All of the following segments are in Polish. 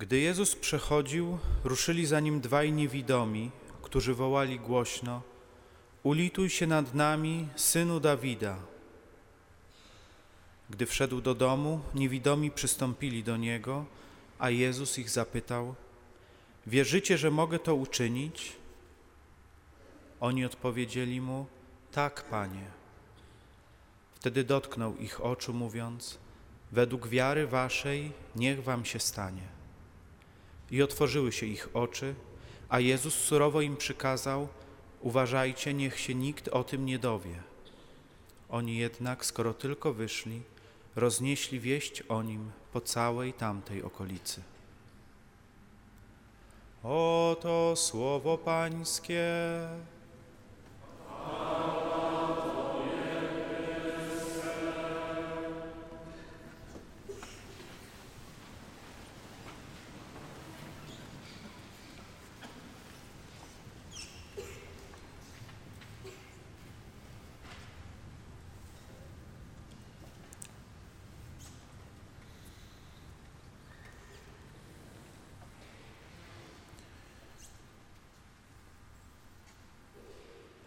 Gdy Jezus przechodził, ruszyli za nim dwaj niewidomi, którzy wołali głośno: Ulituj się nad nami, synu Dawida. Gdy wszedł do domu, niewidomi przystąpili do niego, a Jezus ich zapytał: Wierzycie, że mogę to uczynić? Oni odpowiedzieli mu: Tak, panie. Wtedy dotknął ich oczu, mówiąc: Według wiary waszej niech wam się stanie. I otworzyły się ich oczy, a Jezus surowo im przykazał: Uważajcie, niech się nikt o tym nie dowie. Oni jednak, skoro tylko wyszli, roznieśli wieść o nim po całej tamtej okolicy. Oto słowo Pańskie.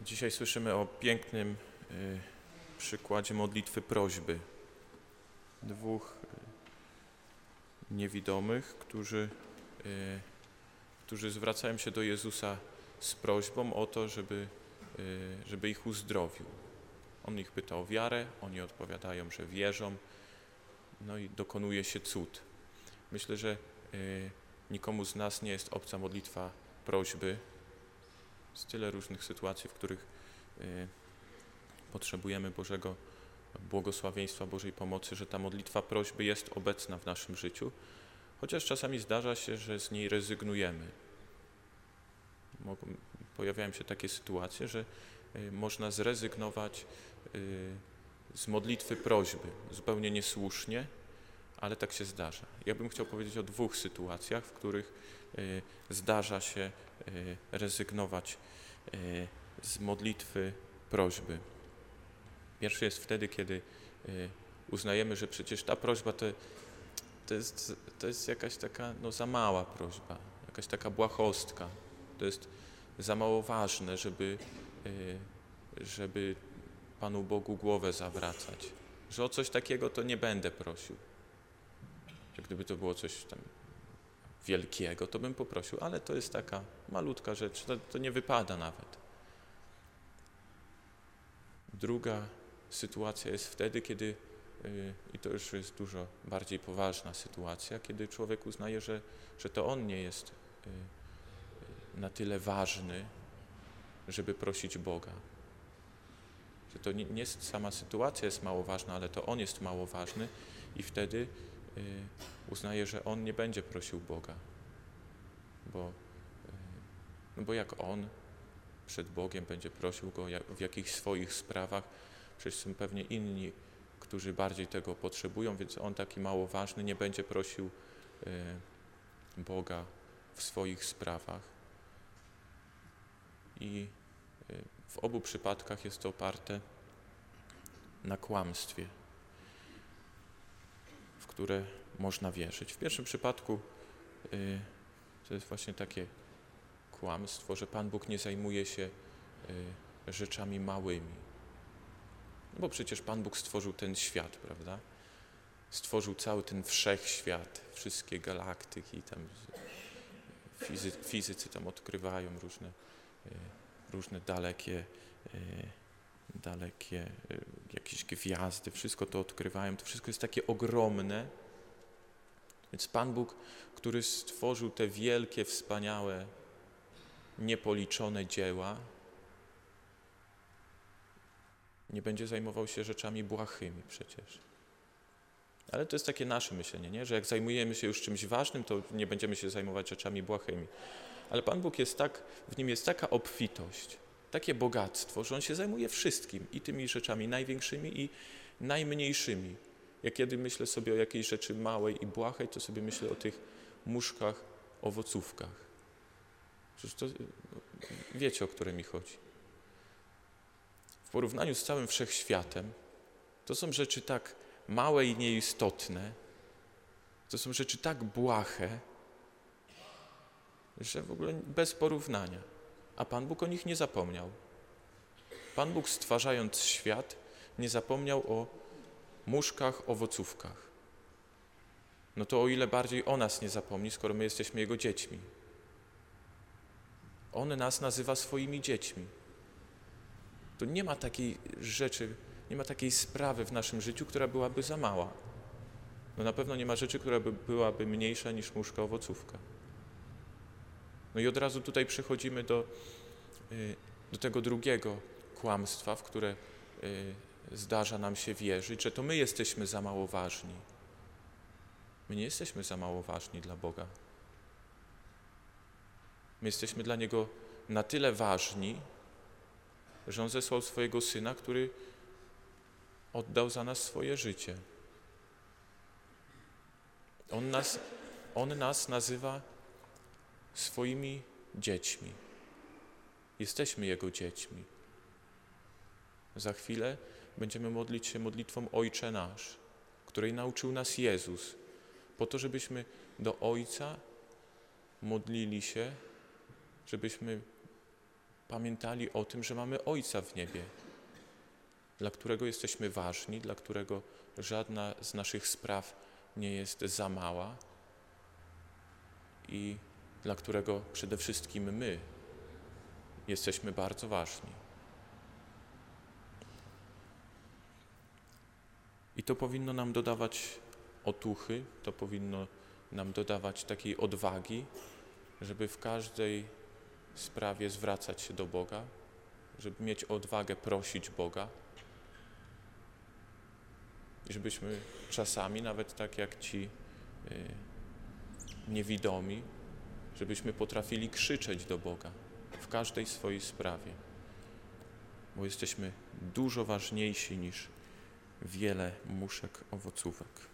Dzisiaj słyszymy o pięknym y, przykładzie modlitwy prośby. Dwóch y, niewidomych, którzy, y, którzy zwracają się do Jezusa z prośbą o to, żeby, żeby ich uzdrowił. On ich pyta o wiarę, oni odpowiadają, że wierzą, no i dokonuje się cud. Myślę, że nikomu z nas nie jest obca modlitwa prośby, jest tyle różnych sytuacji, w których y, potrzebujemy Bożego błogosławieństwa, Bożej pomocy, że ta modlitwa prośby jest obecna w naszym życiu, chociaż czasami zdarza się, że z niej rezygnujemy. Pojawiają się takie sytuacje, że y, można zrezygnować y, z modlitwy prośby, zupełnie niesłusznie, ale tak się zdarza. Ja bym chciał powiedzieć o dwóch sytuacjach, w których y, zdarza się y, rezygnować y, z modlitwy prośby. Pierwszy jest wtedy, kiedy uznajemy, że przecież ta prośba to, to, jest, to jest jakaś taka no, za mała prośba, jakaś taka błahostka. To jest za mało ważne, żeby, żeby Panu Bogu głowę zawracać. Że o coś takiego to nie będę prosił gdyby to było coś tam wielkiego, to bym poprosił, ale to jest taka malutka rzecz, to, to nie wypada nawet. Druga sytuacja jest wtedy, kiedy, yy, i to już jest dużo bardziej poważna sytuacja, kiedy człowiek uznaje, że, że to on nie jest yy, na tyle ważny, żeby prosić Boga. Że to nie, nie sama sytuacja jest mało ważna, ale to on jest mało ważny i wtedy Y, uznaje, że on nie będzie prosił Boga, bo, y, no bo jak on przed Bogiem będzie prosił go w jakichś swoich sprawach, przecież są pewnie inni, którzy bardziej tego potrzebują, więc on taki mało ważny nie będzie prosił y, Boga w swoich sprawach. I w obu przypadkach jest to oparte na kłamstwie które można wierzyć. W pierwszym przypadku y, to jest właśnie takie kłamstwo, że Pan Bóg nie zajmuje się y, rzeczami małymi. No bo przecież Pan Bóg stworzył ten świat, prawda? Stworzył cały ten wszechświat, wszystkie galaktyki, tam fizy, fizycy tam odkrywają różne, y, różne dalekie dalekie y, jakieś gwiazdy, wszystko to odkrywają, to wszystko jest takie ogromne. Więc Pan Bóg, który stworzył te wielkie, wspaniałe, niepoliczone dzieła, nie będzie zajmował się rzeczami błahymi przecież. Ale to jest takie nasze myślenie, nie? że jak zajmujemy się już czymś ważnym, to nie będziemy się zajmować rzeczami błahymi. Ale Pan Bóg jest tak, w nim jest taka obfitość, takie bogactwo, że on się zajmuje wszystkim i tymi rzeczami największymi i najmniejszymi. Ja kiedy myślę sobie o jakiejś rzeczy małej i błahej, to sobie myślę o tych muszkach, owocówkach. Przecież to wiecie, o które mi chodzi. W porównaniu z całym wszechświatem, to są rzeczy tak małe i nieistotne, to są rzeczy tak błahe, że w ogóle bez porównania. A Pan Bóg o nich nie zapomniał. Pan Bóg stwarzając świat nie zapomniał o muszkach, owocówkach. No to o ile bardziej o nas nie zapomni, skoro my jesteśmy Jego dziećmi. On nas nazywa swoimi dziećmi. To nie ma takiej rzeczy, nie ma takiej sprawy w naszym życiu, która byłaby za mała. No na pewno nie ma rzeczy, która by byłaby mniejsza niż muszka owocówka. No i od razu tutaj przechodzimy do, y, do tego drugiego kłamstwa, w które y, zdarza nam się wierzyć, że to my jesteśmy za mało ważni. My nie jesteśmy za mało ważni dla Boga. My jesteśmy dla Niego na tyle ważni, że On zesłał swojego Syna, który oddał za nas swoje życie. On nas, on nas nazywa swoimi dziećmi. Jesteśmy Jego dziećmi. Za chwilę będziemy modlić się modlitwą Ojcze Nasz, której nauczył nas Jezus, po to, żebyśmy do Ojca modlili się, żebyśmy pamiętali o tym, że mamy Ojca w niebie, dla którego jesteśmy ważni, dla którego żadna z naszych spraw nie jest za mała i dla którego przede wszystkim my jesteśmy bardzo ważni. I to powinno nam dodawać otuchy, to powinno nam dodawać takiej odwagi, żeby w każdej sprawie zwracać się do Boga, żeby mieć odwagę prosić Boga. I żebyśmy czasami, nawet tak jak ci y, niewidomi, żebyśmy potrafili krzyczeć do Boga w każdej swojej sprawie, bo jesteśmy dużo ważniejsi niż wiele muszek owocówek.